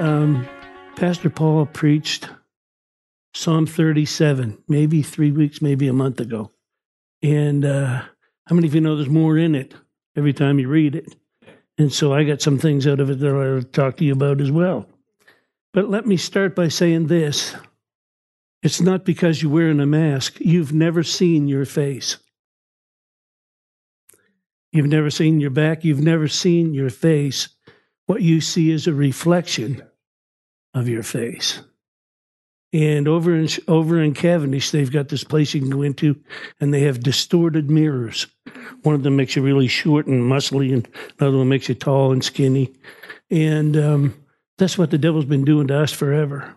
um, Pastor Paul preached Psalm 37, maybe three weeks, maybe a month ago. And uh, how many of you know there's more in it every time you read it? And so I got some things out of it that I'll talk to you about as well. But let me start by saying this it's not because you're wearing a mask, you've never seen your face. You've never seen your back, you've never seen your face. What you see is a reflection of your face. And over in over in Cavendish, they've got this place you can go into, and they have distorted mirrors. One of them makes you really short and muscly, and another one makes you tall and skinny. And um, that's what the devil's been doing to us forever.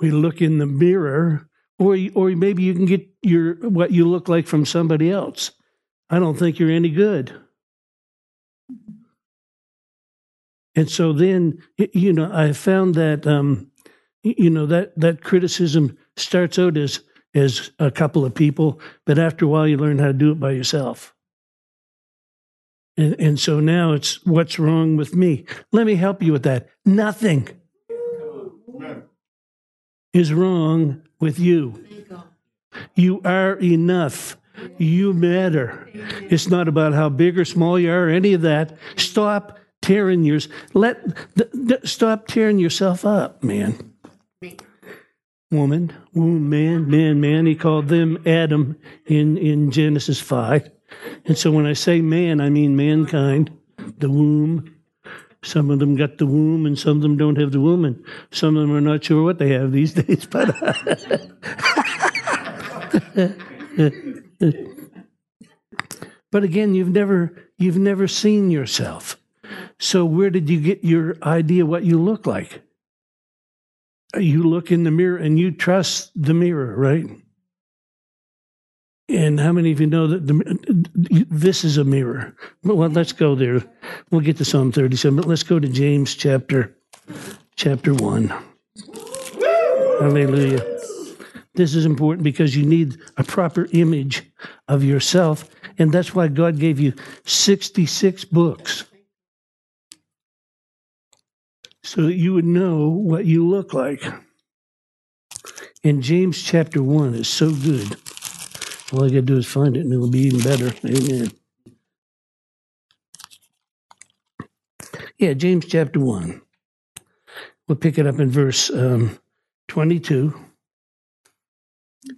We look in the mirror, or or maybe you can get your what you look like from somebody else. I don't think you're any good. And so then, you know, I found that, um, you know, that that criticism starts out as as a couple of people, but after a while, you learn how to do it by yourself. And and so now it's what's wrong with me? Let me help you with that. Nothing is wrong with you. You are enough. You matter. It's not about how big or small you are, or any of that. Stop tearing yours. Let th- th- stop tearing yourself up, man. Woman, womb, man, man, man. He called them Adam in in Genesis five, and so when I say man, I mean mankind, the womb. Some of them got the womb, and some of them don't have the womb, and some of them are not sure what they have these days. But but again, you've never you've never seen yourself. So, where did you get your idea what you look like? You look in the mirror and you trust the mirror, right? And how many of you know that the, this is a mirror? Well, let's go there. We'll get to Psalm 37, but let's go to James chapter chapter 1. Hallelujah. This is important because you need a proper image of yourself. And that's why God gave you 66 books so that you would know what you look like. And James chapter 1 is so good. All I got to do is find it and it'll be even better. Amen. Yeah, James chapter 1. We'll pick it up in verse um, 22.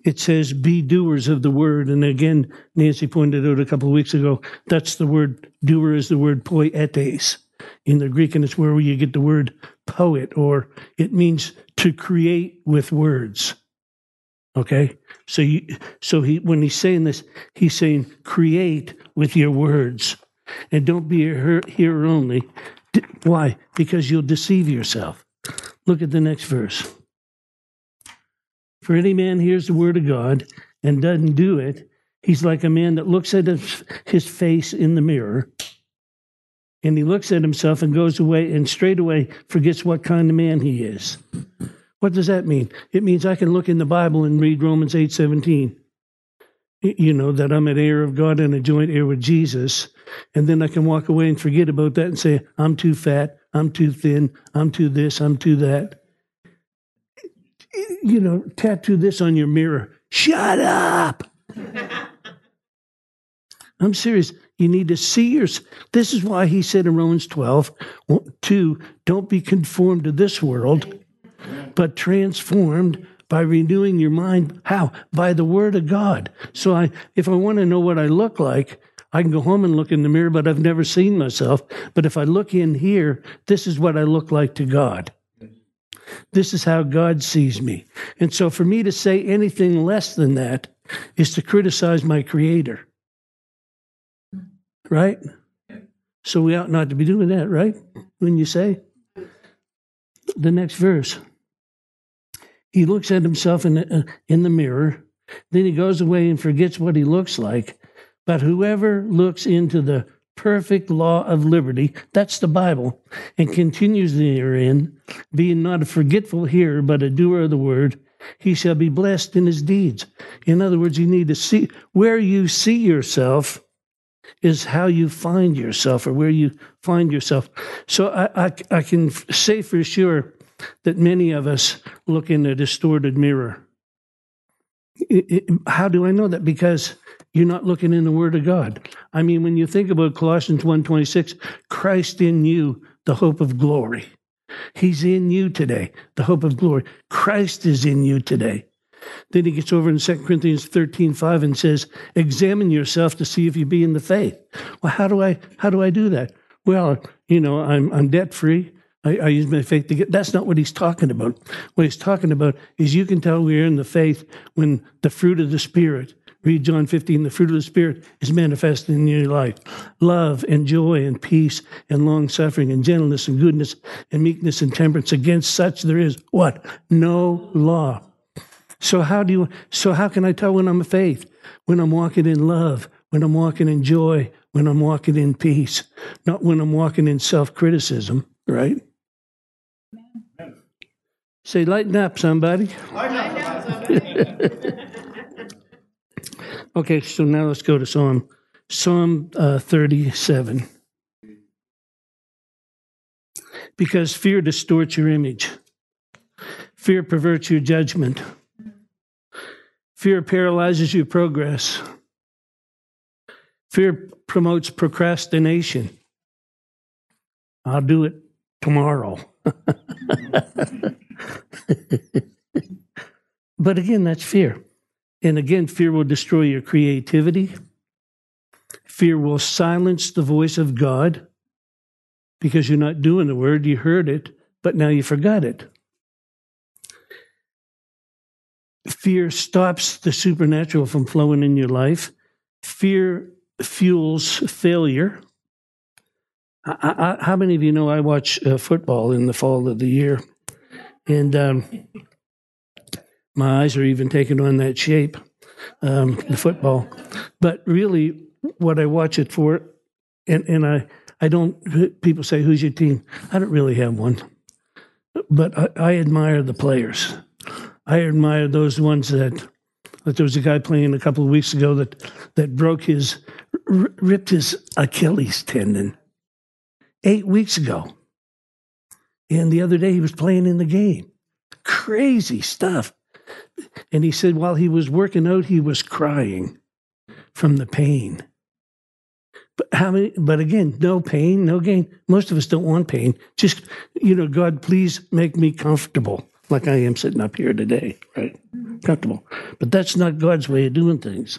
It says, Be doers of the word. And again, Nancy pointed out a couple of weeks ago, that's the word, doer is the word poietes in the Greek, and it's where you get the word poet, or it means to create with words. Okay, so you, so he when he's saying this, he's saying create with your words, and don't be a hearer only. Why? Because you'll deceive yourself. Look at the next verse. For any man hears the word of God and doesn't do it, he's like a man that looks at his, his face in the mirror and he looks at himself and goes away and straight away forgets what kind of man he is. What does that mean? It means I can look in the Bible and read Romans 8 17. You know, that I'm an heir of God and a joint heir with Jesus. And then I can walk away and forget about that and say, I'm too fat, I'm too thin, I'm too this, I'm too that. You know, tattoo this on your mirror. Shut up. I'm serious. You need to see your. This is why he said in Romans 12, 2, don't be conformed to this world, but transformed by renewing your mind. How? By the word of God. So I, if I want to know what I look like, I can go home and look in the mirror, but I've never seen myself. But if I look in here, this is what I look like to God. This is how God sees me. And so for me to say anything less than that is to criticize my creator. Right? So we ought not to be doing that, right? When you say the next verse, he looks at himself in the, uh, in the mirror, then he goes away and forgets what he looks like. But whoever looks into the perfect law of liberty, that's the Bible, and continues therein, being not a forgetful hearer, but a doer of the word, he shall be blessed in his deeds. In other words, you need to see where you see yourself is how you find yourself or where you find yourself. So I, I, I can say for sure that many of us look in a distorted mirror. It, it, how do I know that? Because you're not looking in the Word of God. I mean, when you think about Colossians 1.26, Christ in you, the hope of glory. He's in you today, the hope of glory. Christ is in you today. Then he gets over in 2 Corinthians 13, 5 and says, examine yourself to see if you be in the faith. Well, how do I how do I do that? Well, you know, I'm I'm debt free. I, I, use my faith to get that's not what he's talking about. What he's talking about is you can tell we're in the faith when the fruit of the spirit Read John 15. The fruit of the Spirit is manifested in your life love and joy and peace and long suffering and gentleness and goodness and meekness and temperance. Against such there is what? No law. So how do you, so how can I tell when I'm a faith? When I'm walking in love, when I'm walking in joy, when I'm walking in peace, not when I'm walking in self criticism, right? Say, lighten up, somebody. Lighten up, somebody. Okay, so now let's go to Psalm Psalm uh, 37. Because fear distorts your image. Fear perverts your judgment. Fear paralyzes your progress. Fear promotes procrastination. I'll do it tomorrow. but again, that's fear. And again, fear will destroy your creativity. Fear will silence the voice of God because you're not doing the word. You heard it, but now you forgot it. Fear stops the supernatural from flowing in your life. Fear fuels failure. I, I, how many of you know I watch uh, football in the fall of the year? And um, my eyes are even taking on that shape, um, the football. But really, what I watch it for, and, and I, I don't, people say, who's your team? I don't really have one. But I, I admire the players. I admire those ones that, like there was a guy playing a couple of weeks ago that, that broke his, r- ripped his Achilles tendon eight weeks ago. And the other day he was playing in the game. Crazy stuff. And he said while he was working out, he was crying from the pain. But how many, but again, no pain, no gain. Most of us don't want pain. Just, you know, God, please make me comfortable like I am sitting up here today, right? Comfortable. But that's not God's way of doing things.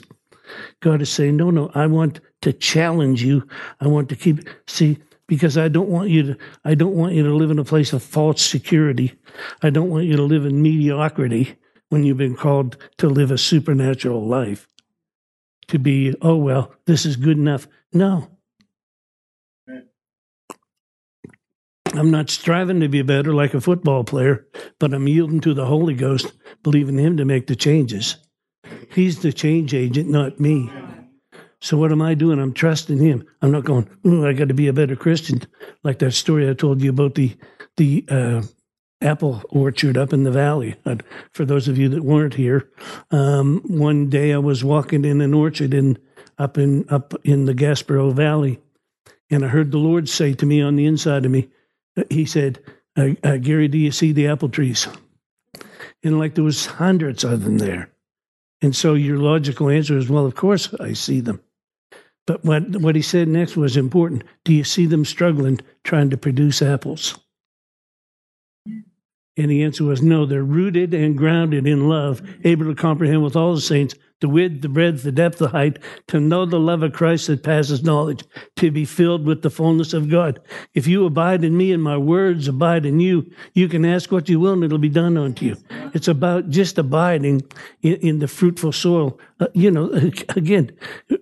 God is saying, no, no, I want to challenge you. I want to keep, see, because I don't want you to, I don't want you to live in a place of false security. I don't want you to live in mediocrity when you've been called to live a supernatural life. To be, oh, well, this is good enough. No. I'm not striving to be better like a football player, but I'm yielding to the Holy Ghost, believing Him to make the changes. He's the change agent, not me. So what am I doing? I'm trusting Him. I'm not going. I got to be a better Christian, like that story I told you about the the uh, apple orchard up in the valley. For those of you that weren't here, um, one day I was walking in an orchard in up in up in the Gaspereau Valley, and I heard the Lord say to me on the inside of me, He said, uh, uh, "Gary, do you see the apple trees?" And like there was hundreds of them there, and so your logical answer is, "Well, of course I see them." But what what he said next was important. Do you see them struggling trying to produce apples? And the answer was no, they're rooted and grounded in love, able to comprehend with all the saints the width, the breadth, the depth, the height, to know the love of Christ that passes knowledge, to be filled with the fullness of God. If you abide in me and my words abide in you, you can ask what you will and it'll be done unto you. It's about just abiding in, in the fruitful soil. Uh, you know, again,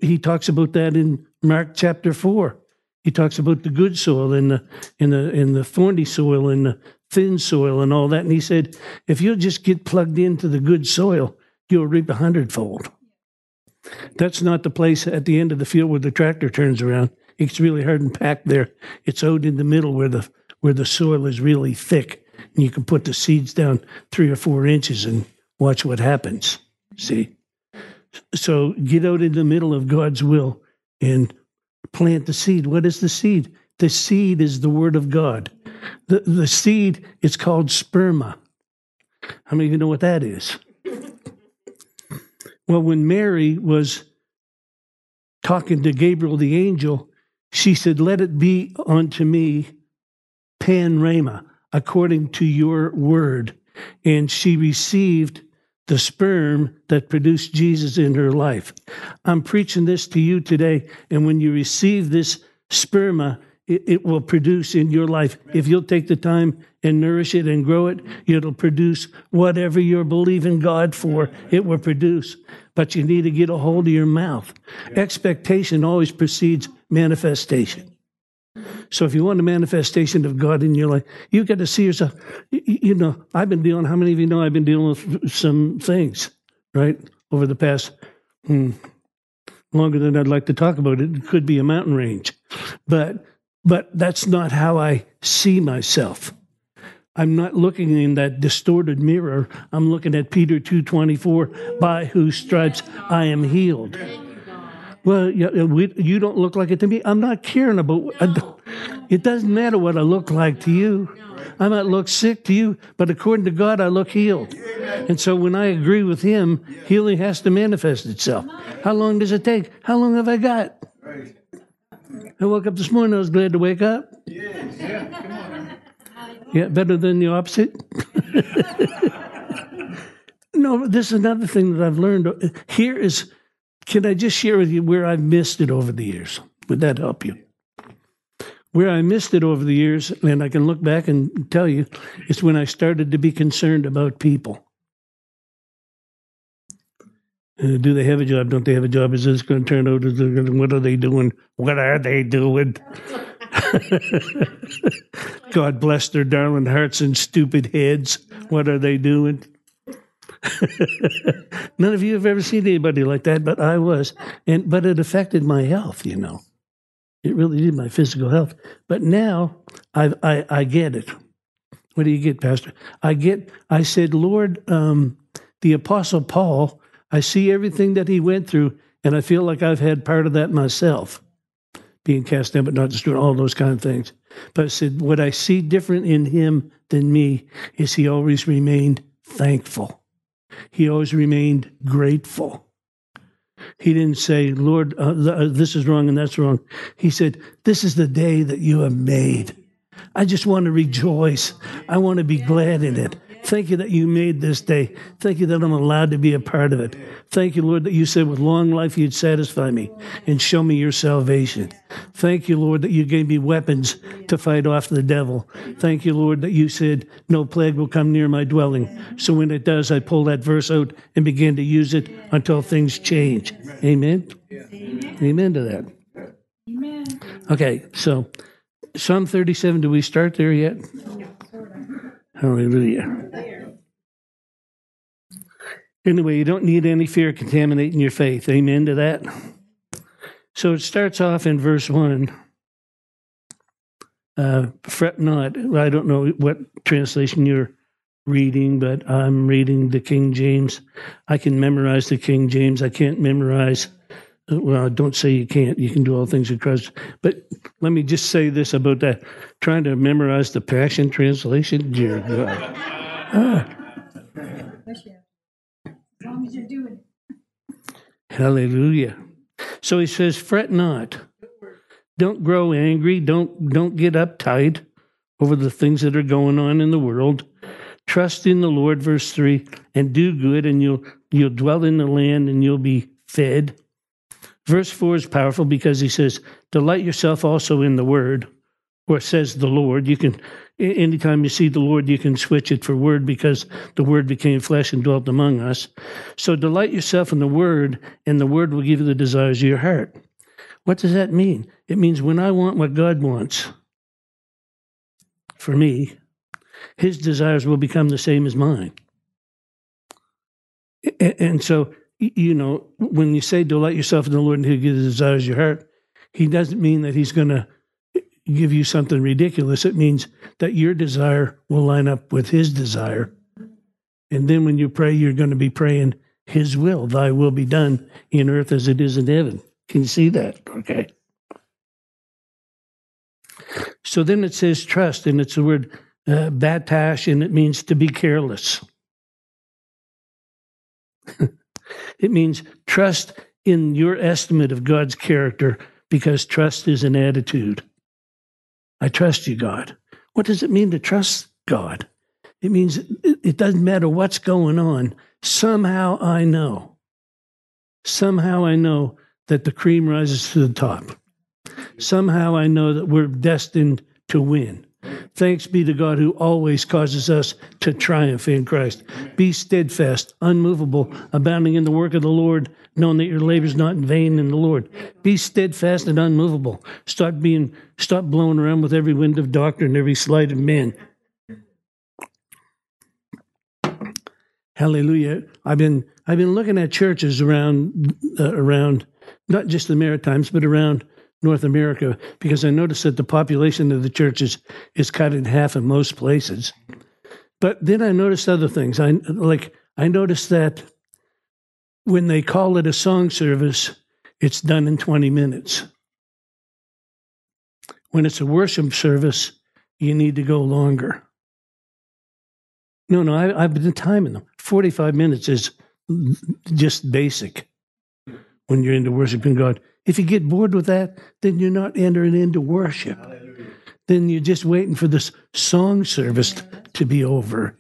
he talks about that in Mark chapter four. He talks about the good soil and the in the in the thorny soil and the thin soil and all that. And he said, if you'll just get plugged into the good soil, you'll reap a hundredfold. That's not the place at the end of the field where the tractor turns around. It's really hard and packed there. It's out in the middle where the where the soil is really thick, and you can put the seeds down three or four inches and watch what happens. See, so get out in the middle of God's will and plant the seed. What is the seed? The seed is the word of God. The, the seed is called sperma. How many of you know what that is? Well, when Mary was talking to Gabriel the angel, she said, Let it be unto me pan rhema, according to your word. And she received the sperm that produced Jesus in her life. I'm preaching this to you today, and when you receive this sperma, it, it, will produce in your life. If you'll take the time and nourish it and grow it, it'll produce whatever you're believing God for, it will produce. But you need to get a hold of your mouth. Expectation always precedes manifestation. So if you want a manifestation of God in your life, you got to see yourself. You know, I've been dealing. How many of you know I've been dealing with some things, right, over the past hmm, longer than I'd like to talk about it. It could be a mountain range, but but that's not how I see myself. I'm not looking in that distorted mirror. I'm looking at Peter 2:24, by whose stripes I am healed. Well, you don't look like it to me. I'm not caring about. It doesn't matter what I look like to you. I might look sick to you, but according to God, I look healed. And so when I agree with Him, healing has to manifest itself. How long does it take? How long have I got? I woke up this morning. I was glad to wake up. yes Yeah, better than the opposite. no, this is another thing that I've learned. Here is, can I just share with you where I've missed it over the years? Would that help you? Where I missed it over the years, and I can look back and tell you, is when I started to be concerned about people. Uh, do they have a job? Don't they have a job? Is this going to turn out? What are they doing? What are they doing? God bless their darling hearts and stupid heads. What are they doing? None of you have ever seen anybody like that, but I was, and but it affected my health. You know, it really did my physical health. But now I I, I get it. What do you get, Pastor? I get. I said, Lord, um, the Apostle Paul I see everything that he went through, and I feel like I've had part of that myself, being cast down, but not destroyed, all those kind of things. But I said, what I see different in him than me is he always remained thankful. He always remained grateful. He didn't say, Lord, uh, uh this is wrong and that's wrong. He said, This is the day that you have made. I just want to rejoice. I want to be glad in it. Thank you that you made this day. Thank you that I'm allowed to be a part of it. Thank you, Lord, that you said with long life you'd satisfy me and show me your salvation. Thank you, Lord, that you gave me weapons to fight off the devil. Thank you, Lord, that you said no plague will come near my dwelling. So when it does, I pull that verse out and begin to use it until things change. Amen. Amen, Amen to that. Amen. Okay, so Psalm 37, do we start there yet? Hallelujah. Anyway, you don't need any fear contaminating your faith. Amen to that. So it starts off in verse 1. Uh, fret not. I don't know what translation you're reading, but I'm reading the King James. I can memorize the King James. I can't memorize well, don't say you can't. You can do all things in Christ. But let me just say this about that trying to memorize the Passion Translation. Dear God. Ah. As long as you're doing Hallelujah. So he says, fret not. Don't grow angry. Don't don't get uptight over the things that are going on in the world. Trust in the Lord, verse three, and do good, and you'll you'll dwell in the land and you'll be fed. Verse 4 is powerful because he says, Delight yourself also in the word, or says the Lord. You can, anytime you see the Lord, you can switch it for word because the word became flesh and dwelt among us. So delight yourself in the word, and the word will give you the desires of your heart. What does that mean? It means when I want what God wants for me, his desires will become the same as mine. And so you know, when you say delight yourself in the Lord and he'll give the desires of your heart, he doesn't mean that he's going to give you something ridiculous. It means that your desire will line up with his desire. And then when you pray, you're going to be praying his will. Thy will be done in earth as it is in heaven. Can you see that? Okay. So then it says trust, and it's the word uh, batash, and it means to be careless. it means trust in your estimate of God's character because trust is an attitude. I trust you, God. What does it mean to trust God? It means it doesn't matter what's going on. Somehow I know. Somehow I know that the cream rises to the top. Somehow I know that we're destined to win. Thanks be to God who always causes us to triumph in Christ. Be steadfast, unmovable, abounding in the work of the Lord, knowing that your labor is not in vain in the Lord. Be steadfast and unmovable. Stop being stop blowing around with every wind of doctrine, every sleight of men. Hallelujah. I've been I've been looking at churches around uh, around not just the Maritimes, but around North America, because I noticed that the population of the churches is cut in half in most places. But then I noticed other things. I like I noticed that when they call it a song service, it's done in 20 minutes. When it's a worship service, you need to go longer. No, no, I, have been timing them. 45 minutes is just basic when you're into worshiping God. If you get bored with that, then you're not entering into worship. Then you're just waiting for this song service to be over.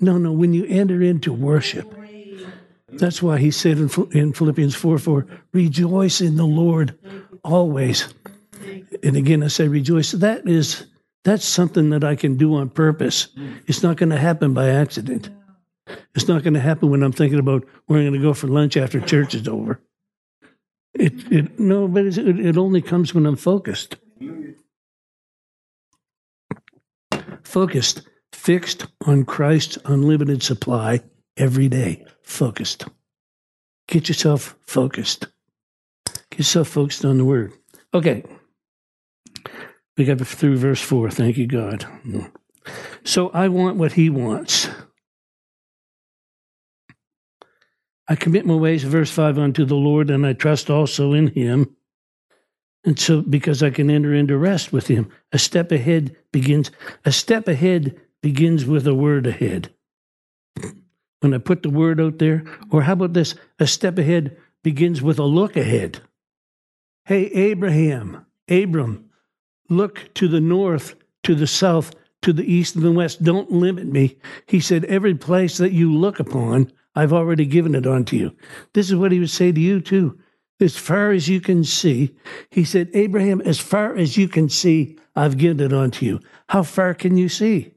No, no, when you enter into worship, that's why he said in, in Philippians 4 4, rejoice in the Lord always. And again, I say rejoice. That is, that's something that I can do on purpose. It's not going to happen by accident. It's not going to happen when I'm thinking about where I'm going to go for lunch after church is over. It, it no, but it, it only comes when I'm focused. Focused, fixed on Christ's unlimited supply every day. Focused. Get yourself focused. Get yourself focused on the word. Okay. We got through verse 4. Thank you, God. So I want what he wants. I commit my ways, verse 5, unto the Lord, and I trust also in him. And so, because I can enter into rest with him, a step ahead begins, a step ahead begins with a word ahead. When I put the word out there, or how about this? A step ahead begins with a look ahead. Hey, Abraham, Abram, look to the north, to the south, to the east and the west. Don't limit me. He said, Every place that you look upon, I've already given it unto you. This is what he would say to you, too. As far as you can see, he said, Abraham, as far as you can see, I've given it unto you. How far can you see?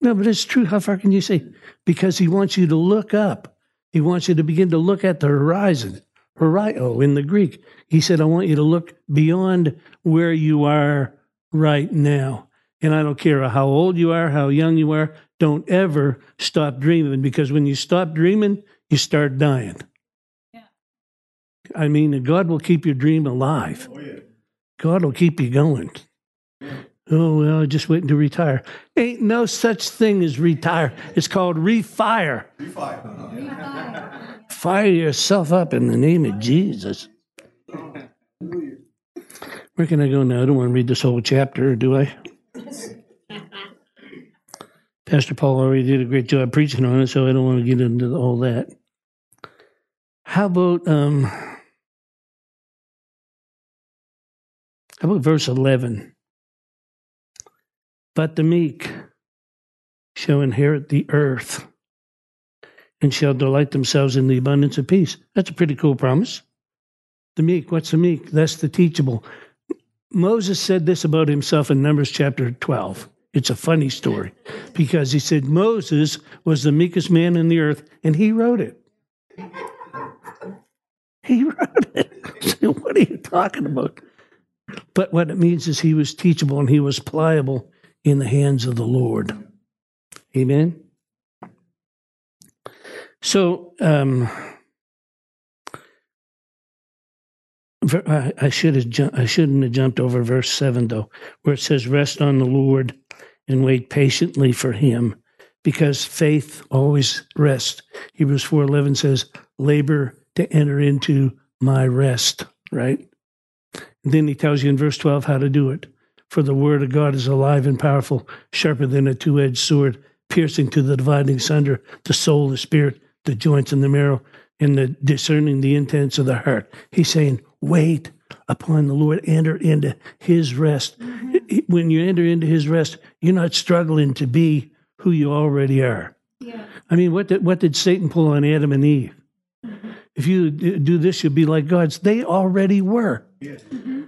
No, but it's true. How far can you see? Because he wants you to look up. He wants you to begin to look at the horizon. Horio in the Greek. He said, I want you to look beyond where you are right now. And I don't care how old you are, how young you are, don't ever stop dreaming because when you stop dreaming, you start dying. Yeah. I mean, God will keep your dream alive. Oh, yeah. God will keep you going. Yeah. Oh, well, I just waiting to retire. Ain't no such thing as retire. It's called refire. Refire. Fire yourself up in the name of Jesus. Where can I go now? I don't want to read this whole chapter, do I? Pastor Paul already did a great job preaching on it, so I don't want to get into all that. How about um, how about verse eleven? But the meek shall inherit the earth and shall delight themselves in the abundance of peace. That's a pretty cool promise. The meek, what's the meek? That's the teachable. Moses said this about himself in Numbers chapter 12. It's a funny story because he said Moses was the meekest man in the earth and he wrote it. He wrote it. what are you talking about? But what it means is he was teachable and he was pliable in the hands of the Lord. Amen. So, um, I should have I shouldn't have jumped over verse seven though, where it says, "Rest on the Lord and wait patiently for him because faith always rests. Hebrews 4:11 says, "Labor to enter into my rest," right? And then he tells you in verse 12 how to do it. For the word of God is alive and powerful, sharper than a two edged sword, piercing to the dividing sunder, the soul, the spirit, the joints, and the marrow, and the discerning the intents of the heart. He's saying, wait upon the Lord, enter into his rest. Mm-hmm. When you enter into his rest, you're not struggling to be who you already are. Yeah. I mean, what did, what did Satan pull on Adam and Eve? Mm-hmm. If you do this, you'll be like gods. They already were. Yes. Mm-hmm.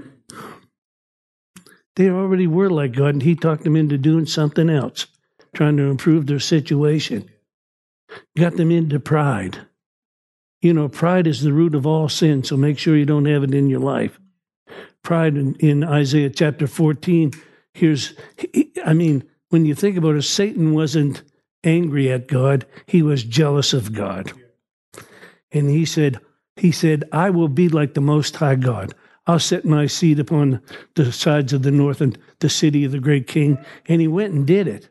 They already were like God, and he talked them into doing something else, trying to improve their situation. Got them into pride. You know, pride is the root of all sin, so make sure you don't have it in your life. Pride in, in Isaiah chapter 14, here's, I mean, when you think about it, Satan wasn't angry at God, he was jealous of God. And he said, he said, I will be like the Most High God. I'll set my seat upon the sides of the north and the city of the great king. And he went and did it.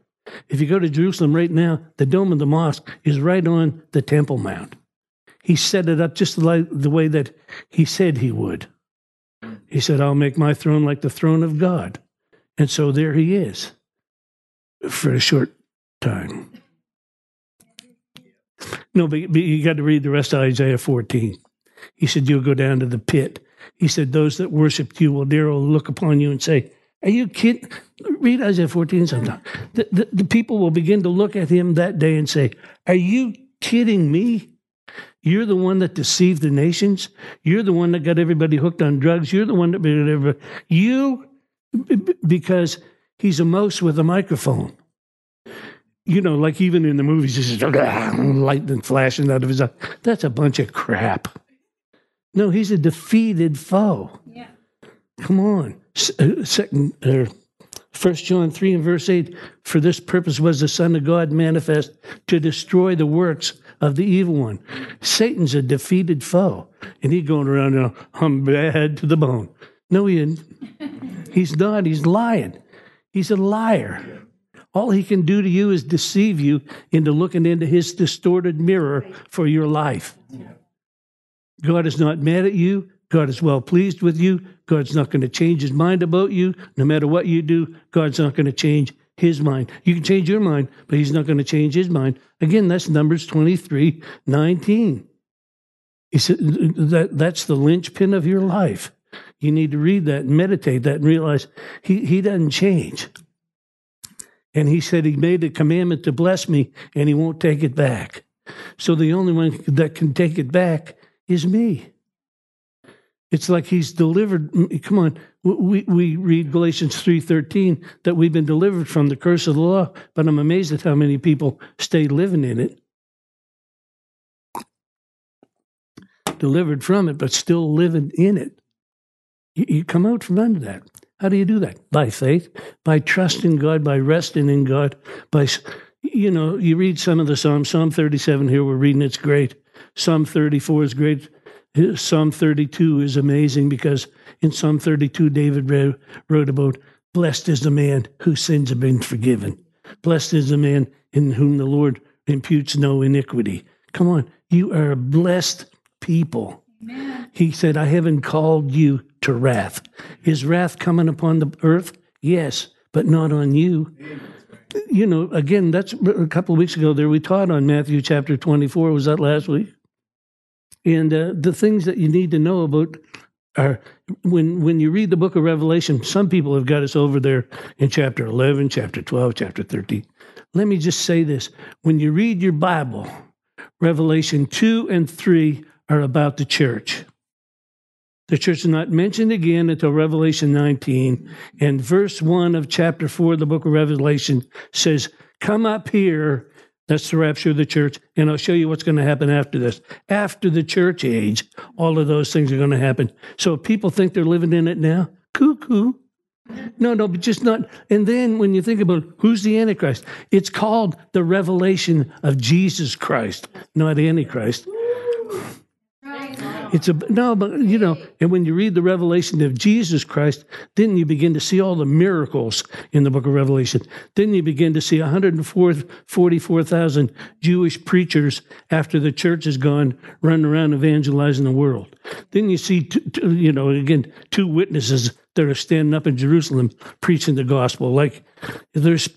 If you go to Jerusalem right now, the dome of the mosque is right on the Temple Mount. He set it up just like the way that he said he would. He said, I'll make my throne like the throne of God. And so there he is for a short time. No, but, but you got to read the rest of Isaiah 14. He said, You'll go down to the pit. He said, Those that worshiped you will dare will look upon you and say, Are you kidding? Read Isaiah 14 sometime. The, the, the people will begin to look at him that day and say, Are you kidding me? You're the one that deceived the nations. You're the one that got everybody hooked on drugs. You're the one that made everybody. You, because he's a mouse with a microphone. You know, like even in the movies, he says, lightning flashing out of his eye. That's a bunch of crap. No, he's a defeated foe. Yeah. Come on. Uh, second, uh, First John 3 and verse 8, for this purpose was the Son of God manifest to destroy the works of the evil one. Satan's a defeated foe, and he's going around now, I'm bad to the bone. No, he isn't. He's not. He's lying. He's a liar. All he can do to you is deceive you into looking into his distorted mirror for your life. God is not mad at you. God is well pleased with you. God's not going to change his mind about you. No matter what you do, God's not going to change his mind. You can change your mind, but he's not going to change his mind. Again, that's Numbers 23 19. He said that that's the linchpin of your life. You need to read that and meditate that and realize he, he doesn't change. And he said he made a commandment to bless me and he won't take it back. So the only one that can take it back is me. It's like he's delivered. Come on, we, we read Galatians 3.13 that we've been delivered from the curse of the law, but I'm amazed at how many people stay living in it. Delivered from it, but still living in it. You, you come out from under that. How do you do that? By faith, by trusting God, by resting in God, by, you know, you read some of the Psalms. Psalm 37 here, we're reading, it's great. Psalm 34 is great. Psalm 32 is amazing because in Psalm 32, David wrote about blessed is the man whose sins have been forgiven. Blessed is the man in whom the Lord imputes no iniquity. Come on, you are a blessed people. Amen. He said, I haven't called you to wrath. Is wrath coming upon the earth? Yes, but not on you. You know, again, that's a couple of weeks ago there we taught on Matthew chapter 24. Was that last week? And uh, the things that you need to know about are when when you read the book of Revelation, some people have got us over there in chapter 11, chapter 12, chapter 13. Let me just say this. When you read your Bible, Revelation 2 and 3 are about the church. The church is not mentioned again until Revelation 19. And verse 1 of chapter 4 of the book of Revelation says, Come up here that's the rapture of the church. And I'll show you what's going to happen after this. After the church age, all of those things are going to happen. So if people think they're living in it now, cuckoo. No, no, but just not. And then when you think about who's the Antichrist, it's called the revelation of Jesus Christ, not Antichrist. It's a no, but you know, and when you read the revelation of Jesus Christ, then you begin to see all the miracles in the book of Revelation. Then you begin to see 144,000 Jewish preachers after the church is gone running around evangelizing the world. Then you see, you know, again, two witnesses that are standing up in Jerusalem preaching the gospel. Like there's,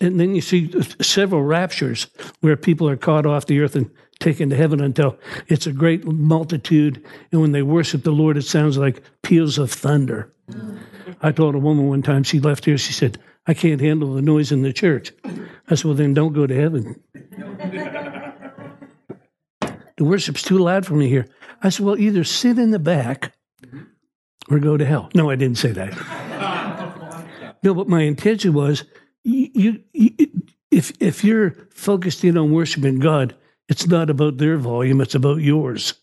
and then you see several raptures where people are caught off the earth and taken to heaven until it's a great multitude. And when they worship the Lord, it sounds like peals of thunder. I told a woman one time, she left here, she said, I can't handle the noise in the church. I said, Well, then don't go to heaven. the worship's too loud for me here. I said, Well, either sit in the back or go to hell. No, I didn't say that. no, but my intention was you, you, if, if you're focused in on worshiping God, it's not about their volume, it's about yours.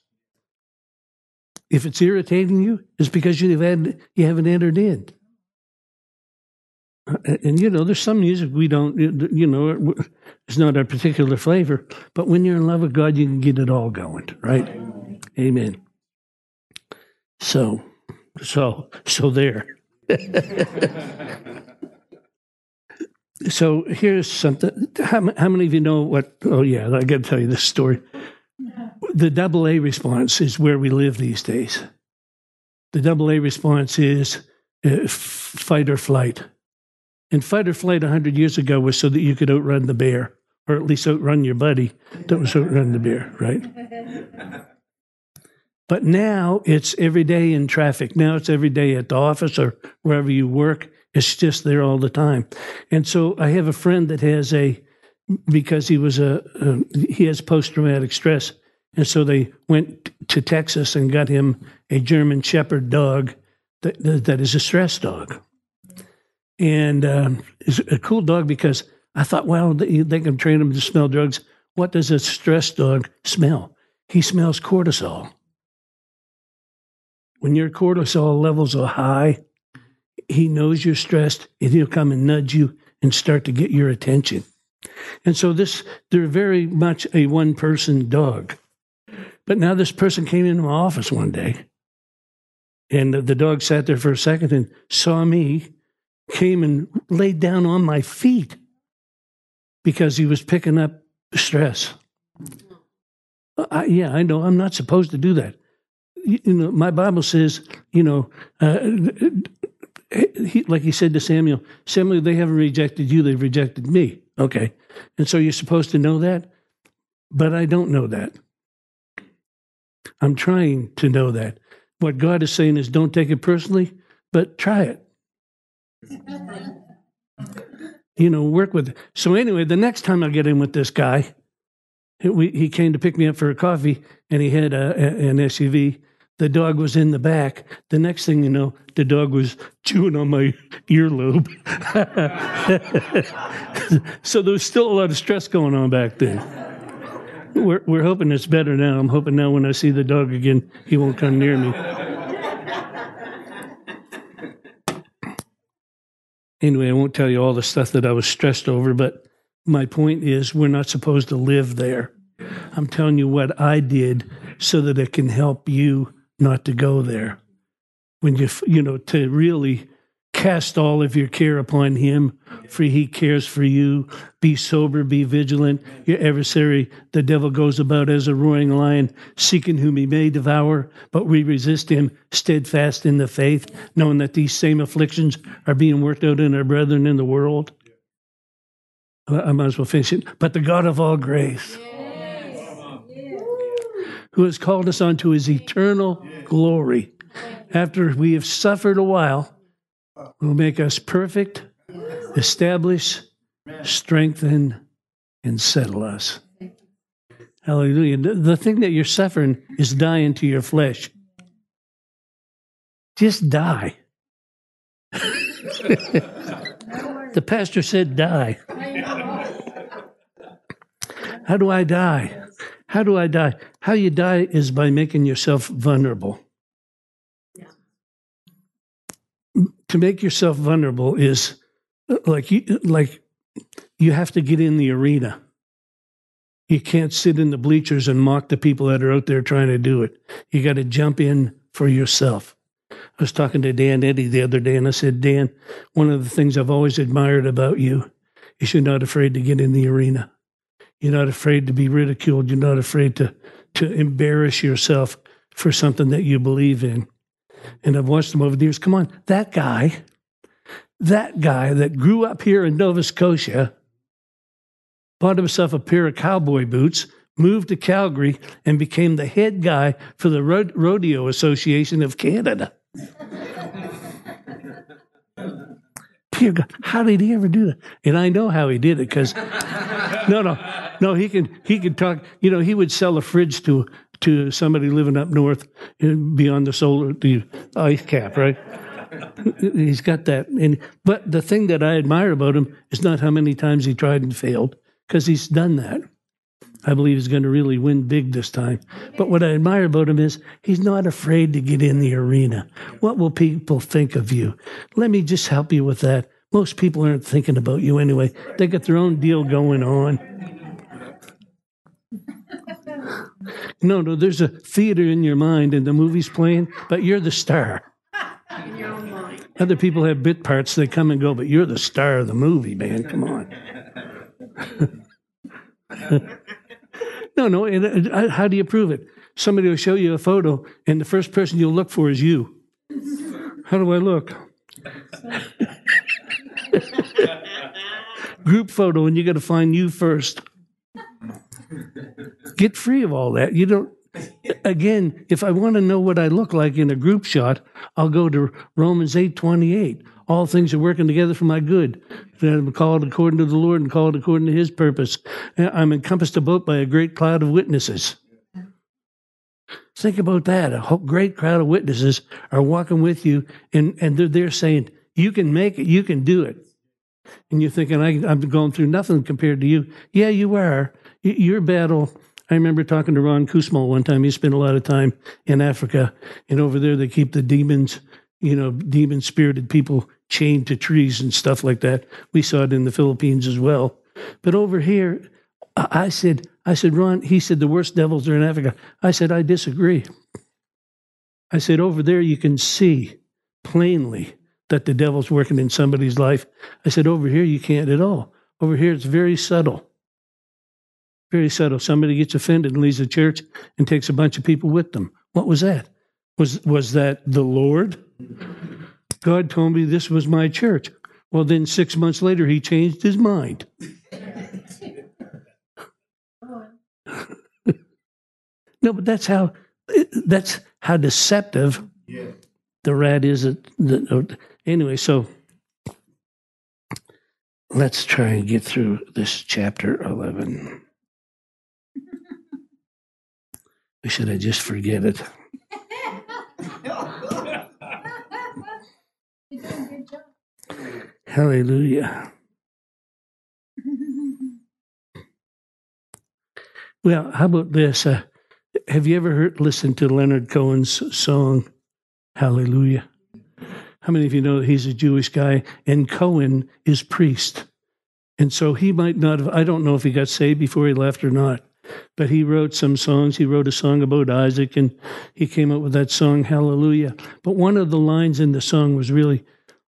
If it's irritating you, it's because you've had, you haven't entered in. Uh, and you know, there's some music we don't, you know, it's not a particular flavor, but when you're in love with God, you can get it all going, right? Amen. So, so, so there. so here's something. How, how, many of you know what? Oh, yeah, I got to tell you this story. The double A response is where we live these days. The double A response is uh, fight or flight. And fight or flight 100 years ago was so that you could outrun the bear, or at least outrun your buddy that was outrun the bear, right? But now it's every day in traffic. Now it's every day at the office or wherever you work. It's just there all the time. And so I have a friend that has a, because he was a, he has post traumatic stress. And so they went to Texas and got him a German Shepherd dog that, that is a stress dog. And um, it's a cool dog because I thought, well, they, they can train him to smell drugs. What does a stress dog smell? He smells cortisol. When your cortisol levels are high, he knows you're stressed and he'll come and nudge you and start to get your attention. And so this they're very much a one person dog. But now this person came into my office one day and the dog sat there for a second and saw me, came and laid down on my feet because he was picking up stress. I, yeah, I know I'm not supposed to do that. You, you know, my Bible says, you know, uh, he, like he said to Samuel, Samuel, they haven't rejected you, they've rejected me. Okay. And so you're supposed to know that, but I don't know that. I'm trying to know that. What God is saying is don't take it personally, but try it. you know, work with it. So, anyway, the next time I get in with this guy, we, he came to pick me up for a coffee and he had a, a, an SUV the dog was in the back. The next thing you know, the dog was chewing on my earlobe. so there was still a lot of stress going on back then. We're, we're hoping it's better now. I'm hoping now when I see the dog again, he won't come near me. Anyway, I won't tell you all the stuff that I was stressed over, but my point is we're not supposed to live there. I'm telling you what I did so that it can help you not to go there. When you, you know, to really cast all of your care upon him, for he cares for you. Be sober, be vigilant. Your adversary, the devil, goes about as a roaring lion, seeking whom he may devour, but we resist him steadfast in the faith, knowing that these same afflictions are being worked out in our brethren in the world. I might as well finish it. But the God of all grace, who has called us unto his eternal glory. After we have suffered a while, will make us perfect, establish, strengthen, and settle us. Hallelujah. The thing that you're suffering is dying to your flesh. Just die. the pastor said, die. How do I die? How do I die? How you die is by making yourself vulnerable. Yeah. To make yourself vulnerable is uh, like you like you have to get in the arena. You can't sit in the bleachers and mock the people that are out there trying to do it. You got to jump in for yourself. I was talking to Dan Eddy the other day, and I said, Dan, one of the things I've always admired about you is you're not afraid to get in the arena. You're not afraid to be ridiculed. You're not afraid to, to embarrass yourself for something that you believe in. And I've watched them over the years. Come on, that guy, that guy that grew up here in Nova Scotia, bought himself a pair of cowboy boots, moved to Calgary, and became the head guy for the Rodeo Association of Canada. Dear God, how did he ever do that? And I know how he did it because no, no, no. He can he can talk. You know, he would sell a fridge to to somebody living up north uh, beyond the solar the ice cap, right? He's got that. And but the thing that I admire about him is not how many times he tried and failed, because he's done that. I believe he's going to really win big this time. But what I admire about him is he's not afraid to get in the arena. What will people think of you? Let me just help you with that. Most people aren't thinking about you anyway. They got their own deal going on. No, no, there's a theater in your mind and the movie's playing, but you're the star. In your own mind. Other people have bit parts, they come and go, but you're the star of the movie, man. Come on. no, no. And, uh, how do you prove it? Somebody will show you a photo, and the first person you'll look for is you. How do I look? Group photo, and you got to find you first. Get free of all that. You don't. Again, if I want to know what I look like in a group shot, I'll go to Romans eight twenty eight. All things are working together for my good. I'm called according to the Lord and called according to His purpose. I'm encompassed about by a great cloud of witnesses. Think about that. A great crowd of witnesses are walking with you, and, and they're, they're saying, You can make it, you can do it. And you're thinking, I, I'm going through nothing compared to you. Yeah, you are. Your battle. I remember talking to Ron Kusmal one time. He spent a lot of time in Africa, and over there they keep the demons, you know, demon spirited people chained to trees and stuff like that. We saw it in the Philippines as well. But over here, I said, I said, Ron, he said the worst devils are in Africa. I said, I disagree. I said, over there you can see plainly that the devil's working in somebody's life. I said, over here you can't at all. Over here it's very subtle. Very subtle. Somebody gets offended and leaves the church and takes a bunch of people with them. What was that? Was was that the Lord? God told me this was my church. Well, then six months later, he changed his mind. no, but that's how that's how deceptive yeah. the rat is. At the, uh, anyway, so let's try and get through this chapter eleven. We should have just forget it. Hallelujah. well, how about this? Uh, have you ever heard, listened to Leonard Cohen's song, Hallelujah? How many of you know he's a Jewish guy and Cohen is priest? And so he might not have, I don't know if he got saved before he left or not, but he wrote some songs. He wrote a song about Isaac and he came up with that song, Hallelujah. But one of the lines in the song was really,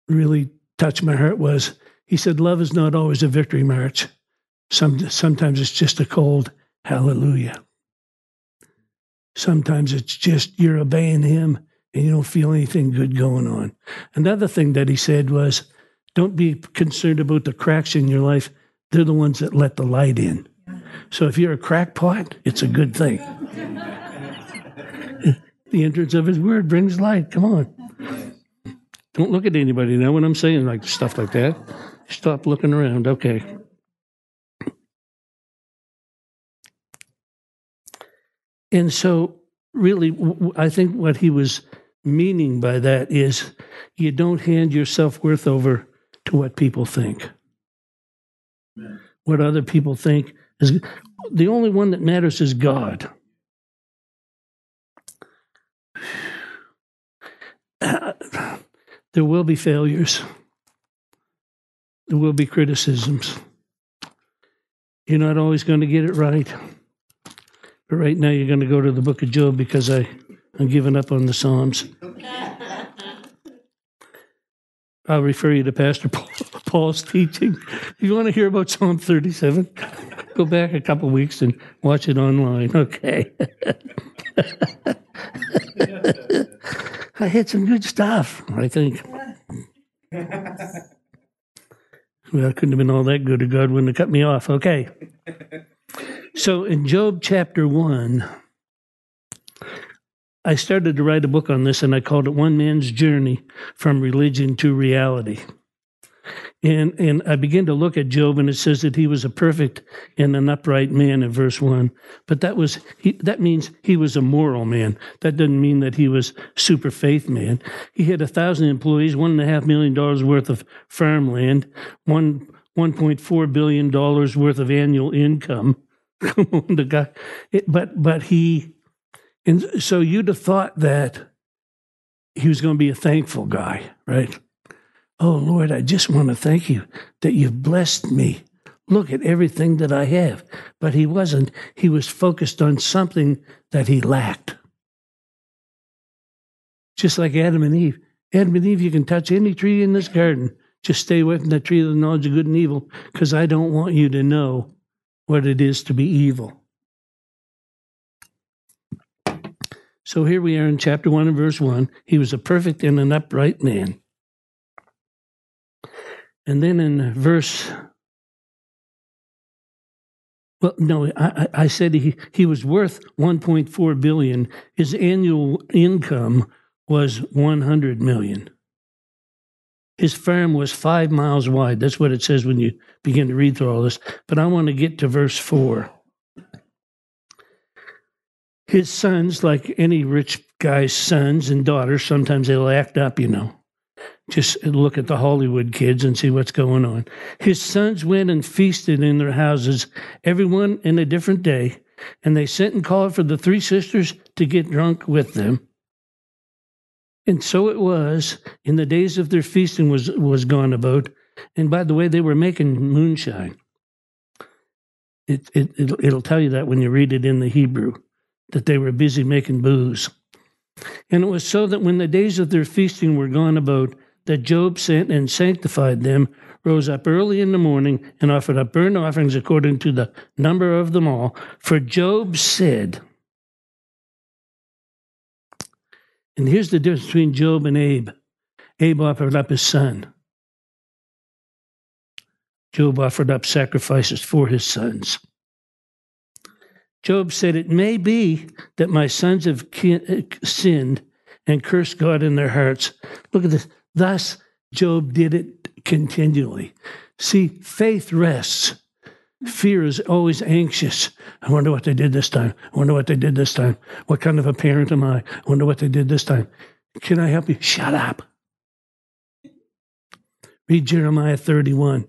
really touched my heart was he said, Love is not always a victory march. Some, sometimes it's just a cold hallelujah. Sometimes it's just you're obeying him and you don't feel anything good going on. Another thing that he said was, don't be concerned about the cracks in your life. They're the ones that let the light in. So if you're a crackpot, it's a good thing. the entrance of his word brings light. Come on. Don't look at anybody now when I'm saying like stuff like that. Stop looking around. Okay. And so, really, I think what he was meaning by that is you don't hand your self worth over to what people think. What other people think is the only one that matters is God. There will be failures. There will be criticisms. You're not always going to get it right. But right now, you're going to go to the book of Job because I, I'm giving up on the Psalms. I'll refer you to Pastor Paul's teaching. If you want to hear about Psalm 37, go back a couple weeks and watch it online. Okay. I had some good stuff, I think. Well, it couldn't have been all that good if God wouldn't have cut me off. Okay. So in Job chapter 1, I started to write a book on this and I called it One Man's Journey from Religion to Reality. And, and I began to look at Job and it says that he was a perfect and an upright man in verse one. But that was, he, that means he was a moral man. That doesn't mean that he was super faith man. He had a thousand employees, one and a half million dollars worth of farmland, one, $1.4 billion worth of annual income. Come on, the guy. It, but, but he, and so you'd have thought that he was going to be a thankful guy, right? Oh, Lord, I just want to thank you that you've blessed me. Look at everything that I have. But he wasn't. He was focused on something that he lacked. Just like Adam and Eve. Adam and Eve, you can touch any tree in this garden. Just stay away from the tree of the knowledge of good and evil, because I don't want you to know what it is to be evil. So here we are in chapter 1 and verse 1. He was a perfect and an upright man. And then in verse, well, no, I, I said he, he was worth 1.4 billion. His annual income was 100 million. His farm was five miles wide. That's what it says when you begin to read through all this. But I want to get to verse 4. His sons, like any rich guy's sons and daughters, sometimes they'll act up, you know just look at the Hollywood kids and see what's going on. His sons went and feasted in their houses, everyone in a different day, and they sent and called for the three sisters to get drunk with them. And so it was in the days of their feasting was was gone about. And by the way, they were making moonshine. It, it, it'll, it'll tell you that when you read it in the Hebrew, that they were busy making booze. And it was so that when the days of their feasting were gone about, that Job sent and sanctified them, rose up early in the morning and offered up burnt offerings according to the number of them all. For Job said, and here's the difference between Job and Abe Abe offered up his son. Job offered up sacrifices for his sons. Job said, It may be that my sons have uh, sinned and cursed God in their hearts. Look at this. Thus, Job did it continually. See, faith rests. Fear is always anxious. I wonder what they did this time. I wonder what they did this time. What kind of a parent am I? I wonder what they did this time. Can I help you? Shut up. Read Jeremiah 31.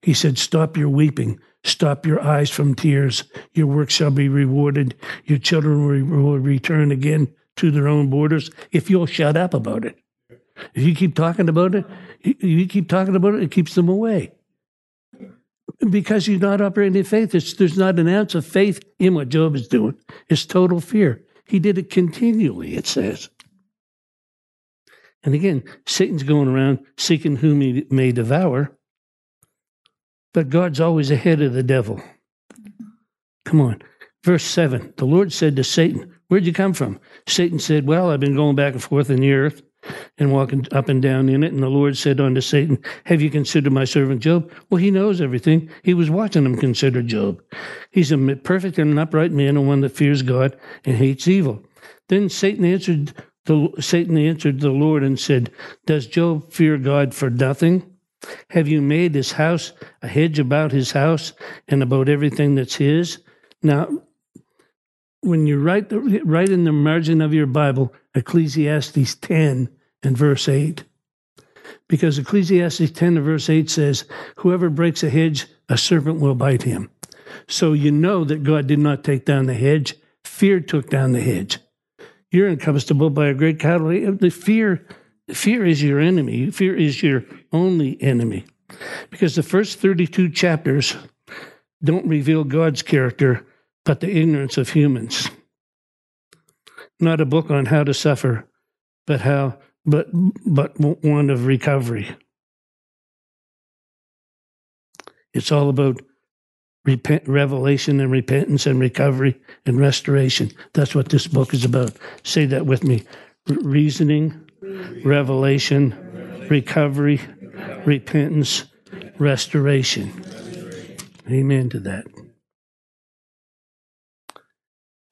He said, Stop your weeping. Stop your eyes from tears. Your work shall be rewarded. Your children will return again to their own borders if you'll shut up about it. If you keep talking about it, you keep talking about it, it keeps them away. Because you're not operating in faith. There's not an ounce of faith in what Job is doing. It's total fear. He did it continually, it says. And again, Satan's going around seeking whom he may devour, but God's always ahead of the devil. Come on. Verse 7 The Lord said to Satan, Where'd you come from? Satan said, Well, I've been going back and forth in the earth and walking up and down in it. And the Lord said unto Satan, Have you considered my servant Job? Well, he knows everything. He was watching him consider Job. He's a perfect and an upright man, and one that fears God and hates evil. Then Satan answered the, Satan answered the Lord and said, Does Job fear God for nothing? Have you made his house a hedge about his house and about everything that's his? Now, when you write, the, write in the margin of your Bible, Ecclesiastes 10 and verse 8. Because Ecclesiastes 10 and verse 8 says, Whoever breaks a hedge, a serpent will bite him. So you know that God did not take down the hedge, fear took down the hedge. You're encompassable by a great cattle. The fear, fear is your enemy. Fear is your only enemy. Because the first 32 chapters don't reveal God's character, but the ignorance of humans. Not a book on how to suffer, but how but but one of recovery. It's all about repent, revelation and repentance and recovery and restoration. That's what this book is about. Say that with me: reasoning, revelation, recovery, repentance, restoration. Amen to that.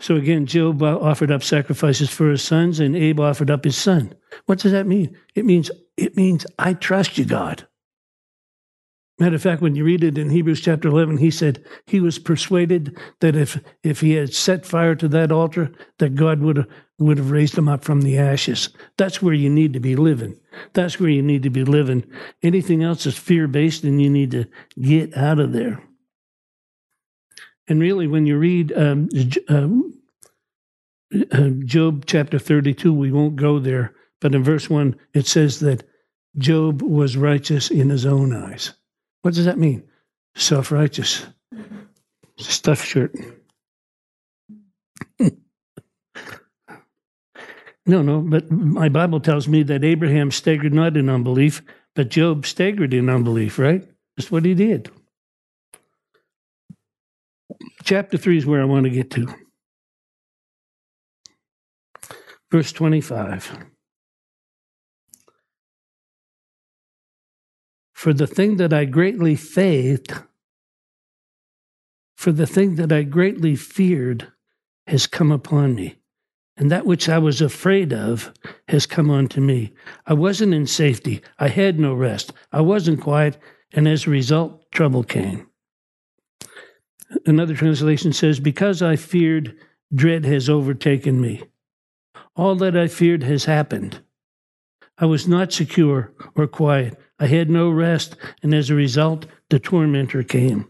So again, Job offered up sacrifices for his sons, and Abe offered up his son. What does that mean? It means it means I trust you, God. Matter of fact, when you read it in Hebrews chapter 11, he said he was persuaded that if, if he had set fire to that altar, that God would would have raised him up from the ashes. That's where you need to be living. That's where you need to be living. Anything else is fear based, and you need to get out of there. And really, when you read um, um, uh, Job chapter 32, we won't go there, but in verse 1, it says that Job was righteous in his own eyes. What does that mean? Self righteous. Stuff shirt. No, no, but my Bible tells me that Abraham staggered not in unbelief, but Job staggered in unbelief, right? That's what he did. Chapter 3 is where I want to get to. Verse 25. For the thing that I greatly faithed, for the thing that I greatly feared has come upon me, and that which I was afraid of has come unto me. I wasn't in safety, I had no rest, I wasn't quiet, and as a result, trouble came. Another translation says, Because I feared, dread has overtaken me. All that I feared has happened. I was not secure or quiet. I had no rest, and as a result, the tormentor came.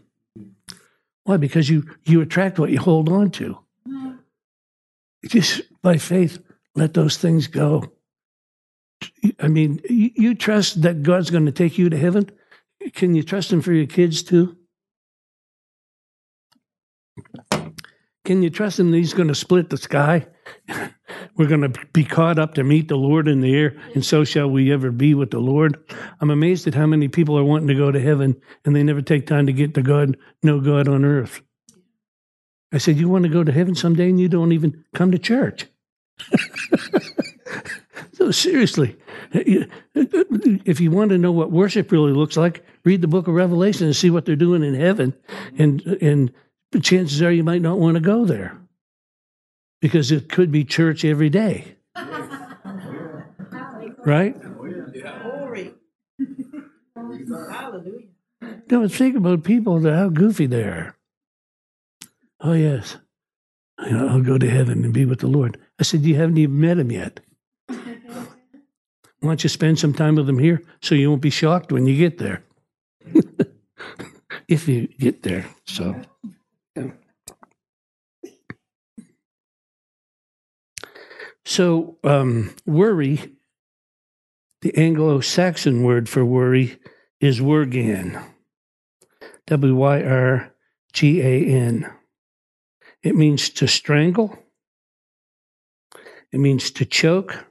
Why? Because you, you attract what you hold on to. Just by faith, let those things go. I mean, you trust that God's going to take you to heaven. Can you trust Him for your kids too? Can you trust Him that He's going to split the sky? We're going to be caught up to meet the Lord in the air, and so shall we ever be with the Lord. I'm amazed at how many people are wanting to go to heaven and they never take time to get to God, know God on earth. I said, You want to go to heaven someday and you don't even come to church. so, seriously, if you want to know what worship really looks like, read the book of Revelation and see what they're doing in heaven. And, and chances are you might not want to go there because it could be church every day. right? Glory. Hallelujah. No, think about people that how goofy they are. Oh yes, I'll go to heaven and be with the Lord. I said, you haven't even met him yet. Why don't you spend some time with him here so you won't be shocked when you get there? if you get there. So. So, um, worry, the Anglo Saxon word for worry is wyrgan. W Y R G A N. It means to strangle, it means to choke,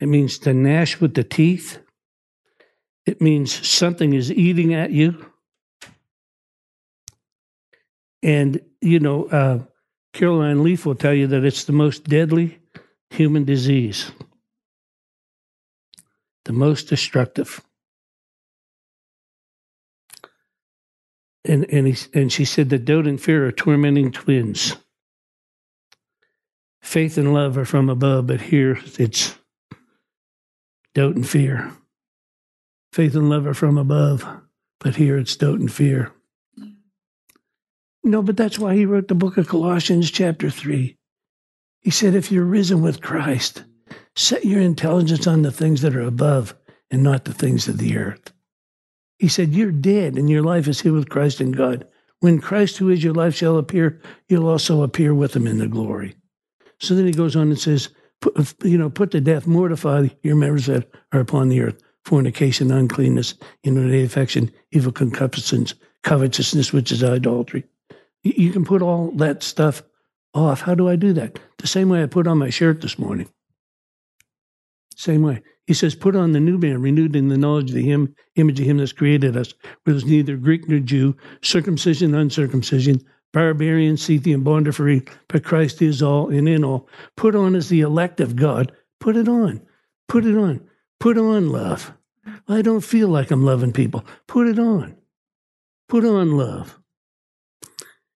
it means to gnash with the teeth, it means something is eating at you. And, you know, uh, Caroline Leaf will tell you that it's the most deadly human disease, the most destructive. And, and, he, and she said that doubt and fear are tormenting twins. Faith and love are from above, but here it's doubt and fear. Faith and love are from above, but here it's doubt and fear. No, but that's why he wrote the book of Colossians, chapter 3. He said, If you're risen with Christ, set your intelligence on the things that are above and not the things of the earth. He said, You're dead and your life is hid with Christ in God. When Christ, who is your life, shall appear, you'll also appear with him in the glory. So then he goes on and says, put, You know, put to death, mortify your members that are upon the earth fornication, uncleanness, inordinate affection, evil concupiscence, covetousness, which is idolatry you can put all that stuff off. How do I do that? The same way I put on my shirt this morning. Same way. He says, put on the new man, renewed in the knowledge of the him, image of him that's created us, where there's neither Greek nor Jew, circumcision, uncircumcision, barbarian, Scythian, bond or free, but Christ is all and in all. Put on as the elect of God. Put it on. Put it on. Put on love. I don't feel like I'm loving people. Put it on. Put on love.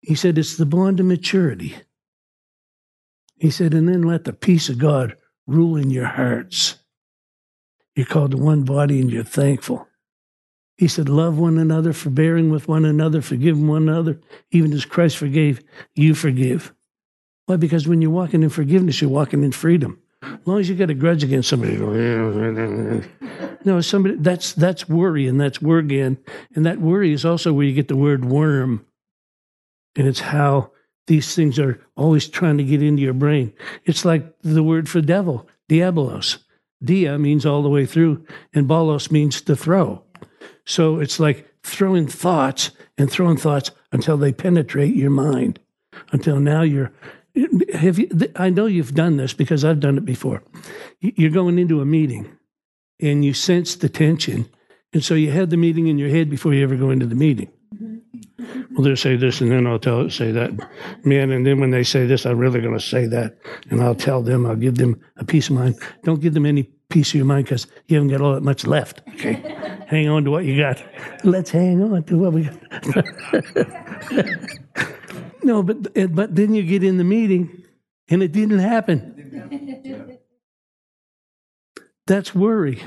He said, it's the bond of maturity. He said, and then let the peace of God rule in your hearts. You're called to one body and you're thankful. He said, Love one another, forbearing with one another, forgiving one another, even as Christ forgave, you forgive. Why? Because when you're walking in forgiveness, you're walking in freedom. As long as you got a grudge against somebody, no, somebody that's that's worry and that's worgen, and that worry is also where you get the word worm, and it's how these things are always trying to get into your brain. It's like the word for devil, diabolos. Dia means all the way through, and balos means to throw. So it's like throwing thoughts and throwing thoughts until they penetrate your mind. Until now you're have you I know you've done this because I've done it before. You're going into a meeting and you sense the tension. And so you had the meeting in your head before you ever go into the meeting. Well, they'll say this, and then I'll tell it, say that, man. And then when they say this, I'm really going to say that, and I'll tell them. I'll give them a peace of mind. Don't give them any piece of your mind because you haven't got all that much left. Okay, hang on to what you got. Let's hang on to what we got. no, but eh, but then you get in the meeting, and it didn't happen. That's worry.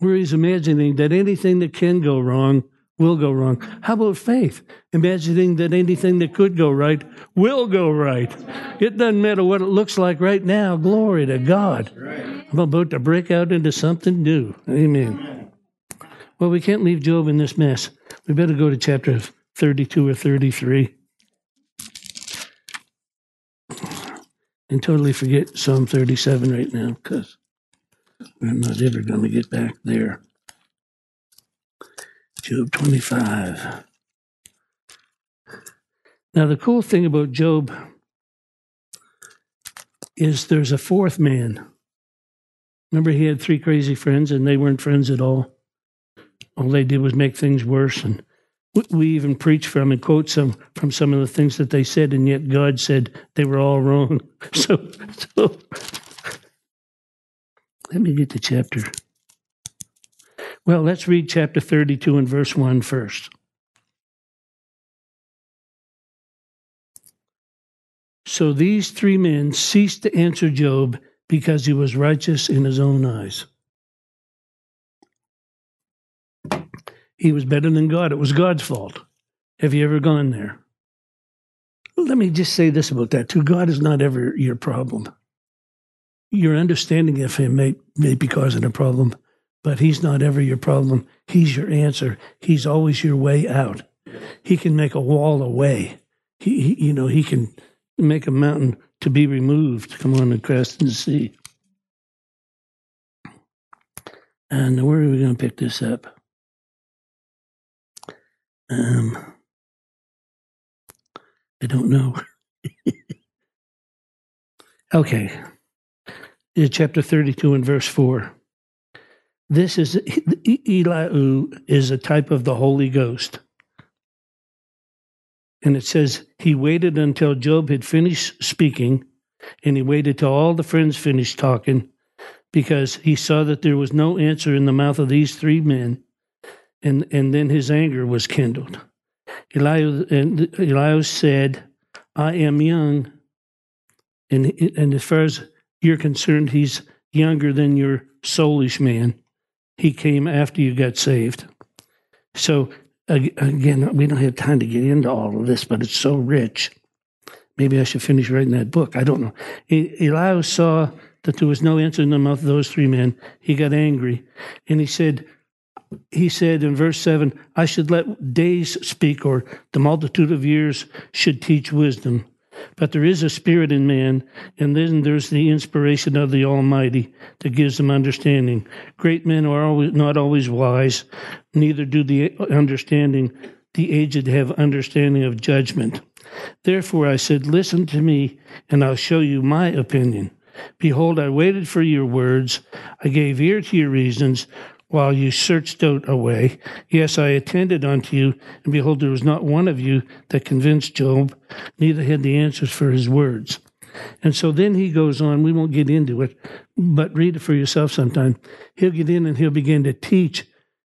Worry is imagining that anything that can go wrong will go wrong. How about faith? Imagining that anything that could go right will go right. It doesn't matter what it looks like right now. Glory to God. I'm about to break out into something new. Amen. Well, we can't leave Job in this mess. We better go to chapter 32 or 33 and totally forget Psalm 37 right now because we're not ever going to get back there. Job 25. Now, the cool thing about Job is there's a fourth man. Remember, he had three crazy friends, and they weren't friends at all. All they did was make things worse. And we even preach from and quote some from some of the things that they said, and yet God said they were all wrong. So, so let me get to chapter well, let's read chapter 32 and verse 1 first. So these three men ceased to answer Job because he was righteous in his own eyes. He was better than God. It was God's fault. Have you ever gone there? Let me just say this about that too. God is not ever your problem. Your understanding of Him may, may be causing a problem, but he's not ever your problem. He's your answer. He's always your way out. He can make a wall away. He, he you know, he can make a mountain to be removed. Come on and cross the sea. And where are we going to pick this up? Um, I don't know. okay. Chapter 32 and verse 4. This is Elihu is a type of the Holy Ghost. And it says he waited until Job had finished speaking, and he waited till all the friends finished talking, because he saw that there was no answer in the mouth of these three men, and and then his anger was kindled. Elihu, and said, "I am young," and and as far as you're concerned, he's younger than your soulish man. He came after you got saved. So, again, we don't have time to get into all of this, but it's so rich. Maybe I should finish writing that book. I don't know. Elihu saw that there was no answer in the mouth of those three men. He got angry. And he said, he said in verse 7, I should let days speak, or the multitude of years should teach wisdom. But there is a spirit in man, and then there's the inspiration of the Almighty that gives them understanding. Great men are always, not always wise, neither do the understanding the aged have understanding of judgment. Therefore I said, Listen to me, and I'll show you my opinion. Behold, I waited for your words. I gave ear to your reasons while you searched out a way. Yes, I attended unto you, and behold, there was not one of you that convinced Job, neither had the answers for his words. And so then he goes on, we won't get into it, but read it for yourself sometime. He'll get in and he'll begin to teach.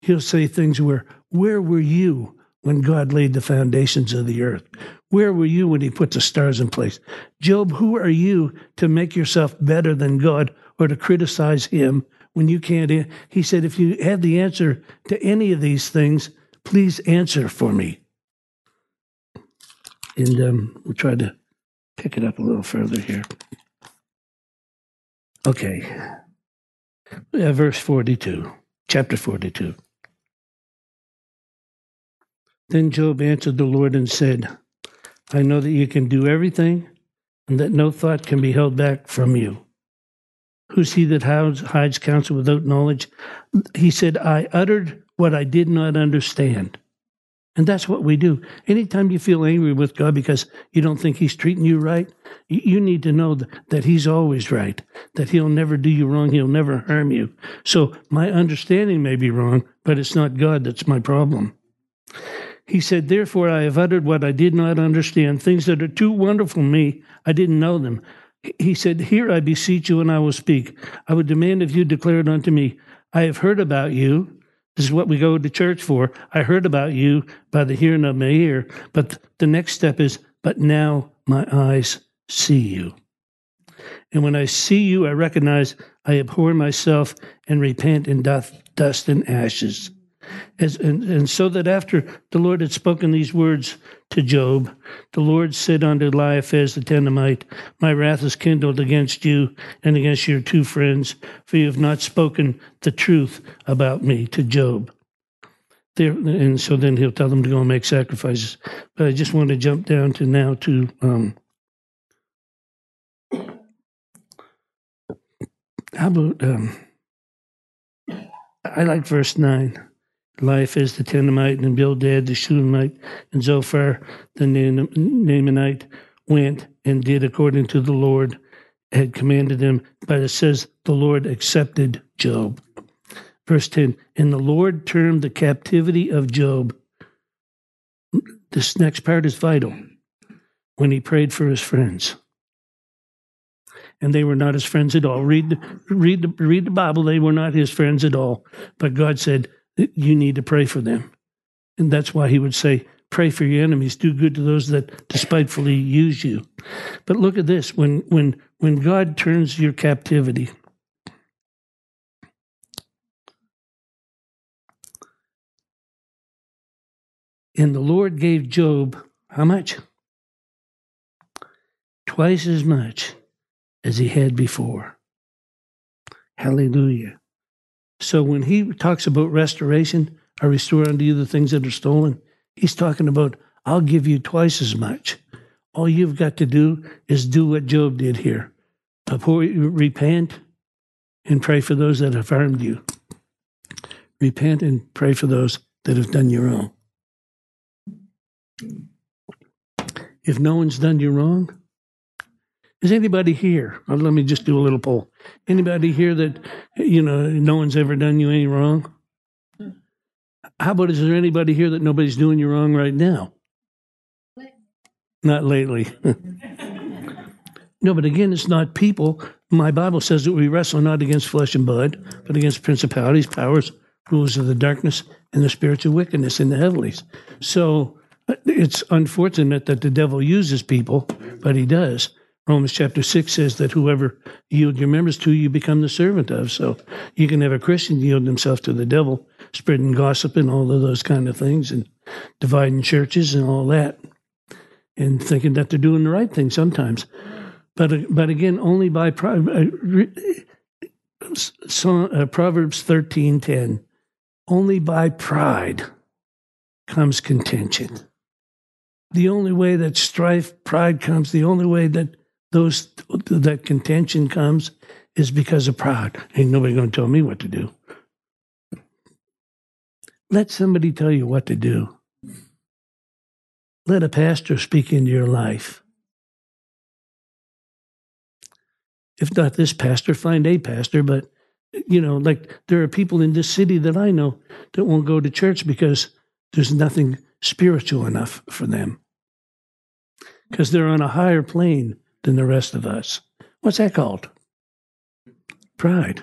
He'll say things where, Where were you when God laid the foundations of the earth? Where were you when he put the stars in place? Job, who are you to make yourself better than God or to criticize him when you can't? He said, If you have the answer to any of these things, please answer for me. And um, we'll try to pick it up a little further here. Okay. Yeah, verse 42, chapter 42. Then Job answered the Lord and said, I know that you can do everything and that no thought can be held back from you. Who's he that hides, hides counsel without knowledge? He said, I uttered what I did not understand. And that's what we do. Anytime you feel angry with God because you don't think He's treating you right, you need to know that He's always right, that He'll never do you wrong, He'll never harm you. So my understanding may be wrong, but it's not God that's my problem. He said, Therefore I have uttered what I did not understand, things that are too wonderful for me, I didn't know them. He said, Here I beseech you, and I will speak. I would demand of you, declare it unto me. I have heard about you this is what we go to church for. I heard about you by the hearing of my ear. But the next step is, but now my eyes see you. And when I see you, I recognize I abhor myself and repent in dust and ashes. As, and, and so that after the Lord had spoken these words to Job, the Lord said unto Eliphaz the Temanite, My wrath is kindled against you and against your two friends, for you have not spoken the truth about me to Job. There, and so then he'll tell them to go and make sacrifices. But I just want to jump down to now to um, how about um, I like verse nine. Eliphaz the Temanite and Bildad the Shulamite and Zophar the Naamite went and did according to the Lord had commanded them. But it says the Lord accepted Job. Verse 10 And the Lord turned the captivity of Job. This next part is vital when he prayed for his friends. And they were not his friends at all. Read, read, read the Bible. They were not his friends at all. But God said, you need to pray for them. And that's why he would say, pray for your enemies, do good to those that despitefully use you. But look at this when when when God turns your captivity, and the Lord gave Job how much? Twice as much as he had before. Hallelujah. So when he talks about restoration, I restore unto you the things that are stolen, he's talking about, I'll give you twice as much. All you've got to do is do what Job did here. Before you repent and pray for those that have harmed you. Repent and pray for those that have done you wrong. If no one's done you wrong, is anybody here? Well, let me just do a little poll. Anybody here that you know no one's ever done you any wrong? How about is there anybody here that nobody's doing you wrong right now? Not lately. no, but again, it's not people. My Bible says that we wrestle not against flesh and blood, but against principalities, powers, rulers of the darkness, and the spiritual wickedness in the heavenlies. So uh, it's unfortunate that the devil uses people, but he does. Romans chapter 6 says that whoever yield your members to, you become the servant of. So you can have a Christian yield himself to the devil, spreading gossip and all of those kind of things, and dividing churches and all that, and thinking that they're doing the right thing sometimes. But, but again, only by uh, uh, Proverbs 13.10, only by pride comes contention. The only way that strife, pride comes, the only way that those that contention comes is because of pride. Ain't nobody going to tell me what to do. Let somebody tell you what to do. let a pastor speak into your life. If not this pastor, find a pastor. But, you know, like there are people in this city that I know that won't go to church because there's nothing spiritual enough for them. Because they're on a higher plane than the rest of us. What's that called? Pride.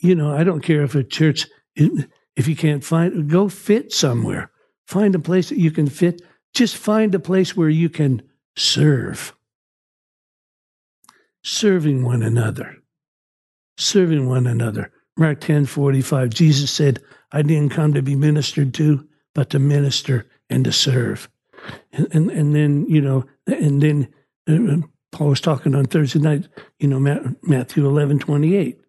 You know, I don't care if a church, if you can't find, go fit somewhere. Find a place that you can fit. Just find a place where you can serve. Serving one another. Serving one another. Mark 10 45, Jesus said, I didn't come to be ministered to, but to minister and to serve. And, and, and then, you know, and then uh, Paul was talking on Thursday night, you know, Matthew eleven twenty eight.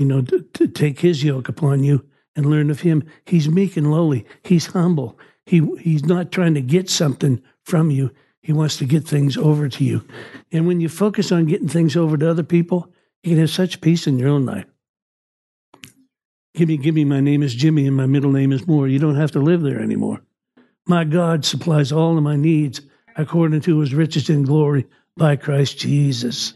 you know, to, to take his yoke upon you and learn of him. He's meek and lowly. He's humble. He he's not trying to get something from you. He wants to get things over to you. And when you focus on getting things over to other people, you can have such peace in your own life. Give me, give me, my name is Jimmy and my middle name is Moore. You don't have to live there anymore. My God supplies all of my needs according to his riches and glory by Christ Jesus.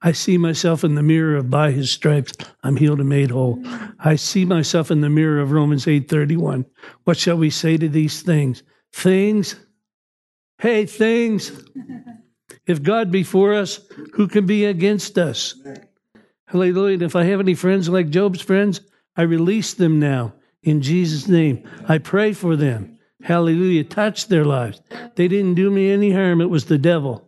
I see myself in the mirror of by his stripes I'm healed and made whole. I see myself in the mirror of Romans 8:31. What shall we say to these things? Things Hey things if God be for us, who can be against us? Hallelujah. And if I have any friends like Job's friends, I release them now in Jesus' name. I pray for them. Hallelujah. Touched their lives. They didn't do me any harm. It was the devil.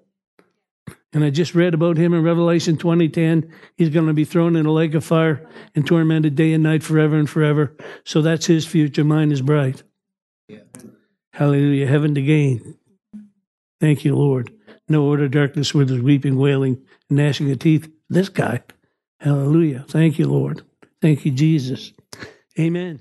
And I just read about him in Revelation 2010. He's going to be thrown in a lake of fire and tormented day and night forever and forever. So that's his future. Mine is bright. Yeah. Hallelujah. Heaven to gain. Thank you, Lord. No order darkness where there's weeping, wailing, gnashing of teeth. This guy. Hallelujah. Thank you, Lord. Thank you, Jesus. Amen.